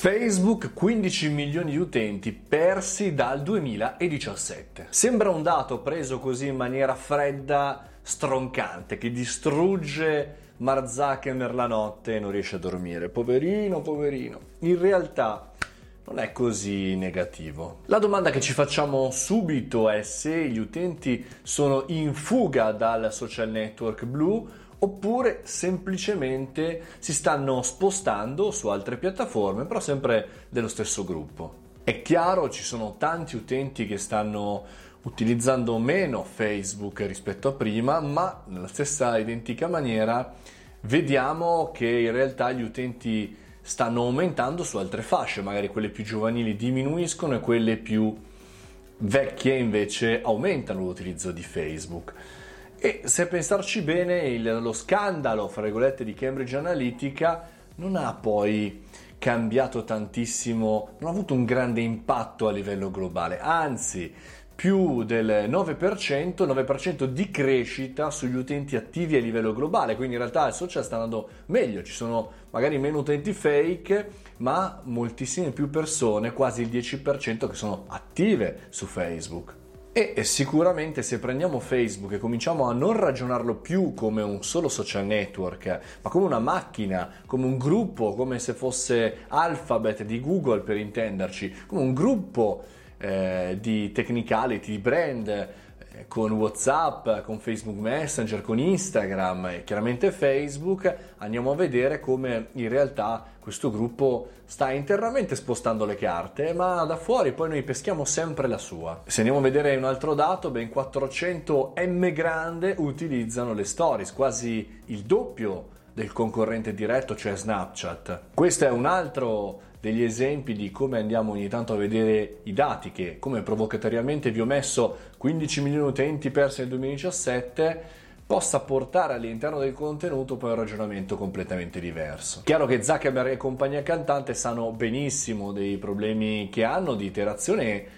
Facebook 15 milioni di utenti persi dal 2017. Sembra un dato preso così in maniera fredda, stroncante, che distrugge Mark Zuckerberg la notte e non riesce a dormire. Poverino, poverino. In realtà non è così negativo. La domanda che ci facciamo subito è se gli utenti sono in fuga dal social network blu oppure semplicemente si stanno spostando su altre piattaforme, però sempre dello stesso gruppo. È chiaro, ci sono tanti utenti che stanno utilizzando meno Facebook rispetto a prima, ma nella stessa identica maniera vediamo che in realtà gli utenti stanno aumentando su altre fasce, magari quelle più giovanili diminuiscono e quelle più vecchie invece aumentano l'utilizzo di Facebook. E se pensarci bene, il, lo scandalo, fra virgolette, di Cambridge Analytica non ha poi cambiato tantissimo, non ha avuto un grande impatto a livello globale, anzi più del 9%, 9% di crescita sugli utenti attivi a livello globale, quindi in realtà il social sta andando meglio, ci sono magari meno utenti fake, ma moltissime più persone, quasi il 10% che sono attive su Facebook. E sicuramente se prendiamo Facebook e cominciamo a non ragionarlo più come un solo social network, ma come una macchina, come un gruppo, come se fosse Alphabet di Google per intenderci, come un gruppo eh, di technicality, di brand, con WhatsApp, con Facebook Messenger, con Instagram e chiaramente Facebook, andiamo a vedere come in realtà questo gruppo sta internamente spostando le carte, ma da fuori poi noi peschiamo sempre la sua. Se andiamo a vedere un altro dato, ben 400 M grande utilizzano le stories, quasi il doppio del concorrente diretto, cioè Snapchat. Questo è un altro degli esempi di come andiamo ogni tanto a vedere i dati che, come provocatoriamente vi ho messo 15 milioni di utenti persi nel 2017, possa portare all'interno del contenuto poi un ragionamento completamente diverso. Chiaro che Zuckerberg e compagnia cantante sanno benissimo dei problemi che hanno di iterazione e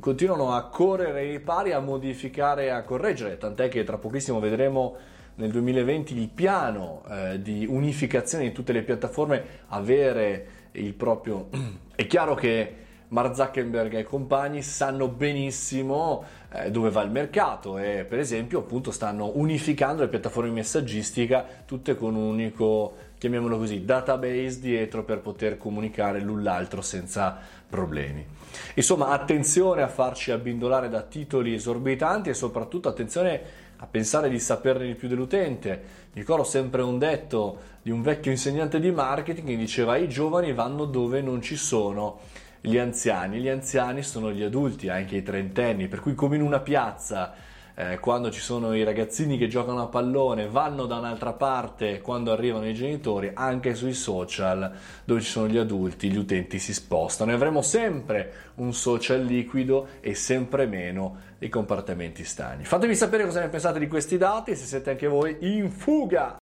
continuano a correre i pari, a modificare a correggere, tant'è che tra pochissimo vedremo nel 2020 il piano eh, di unificazione di tutte le piattaforme avere il proprio... È chiaro che Mark Zuckerberg e compagni sanno benissimo eh, dove va il mercato e per esempio appunto stanno unificando le piattaforme messaggistica tutte con un unico, chiamiamolo così, database dietro per poter comunicare l'un l'altro senza problemi. Insomma, attenzione a farci abbindolare da titoli esorbitanti e soprattutto attenzione a pensare di saperne di più dell'utente. Ricordo sempre un detto di un vecchio insegnante di marketing che diceva i giovani vanno dove non ci sono gli anziani, gli anziani sono gli adulti, anche i trentenni, per cui come in una piazza eh, quando ci sono i ragazzini che giocano a pallone vanno da un'altra parte quando arrivano i genitori, anche sui social dove ci sono gli adulti, gli utenti si spostano e avremo sempre un social liquido e sempre meno i comportamenti stagni. Fatemi sapere cosa ne pensate di questi dati se siete anche voi in fuga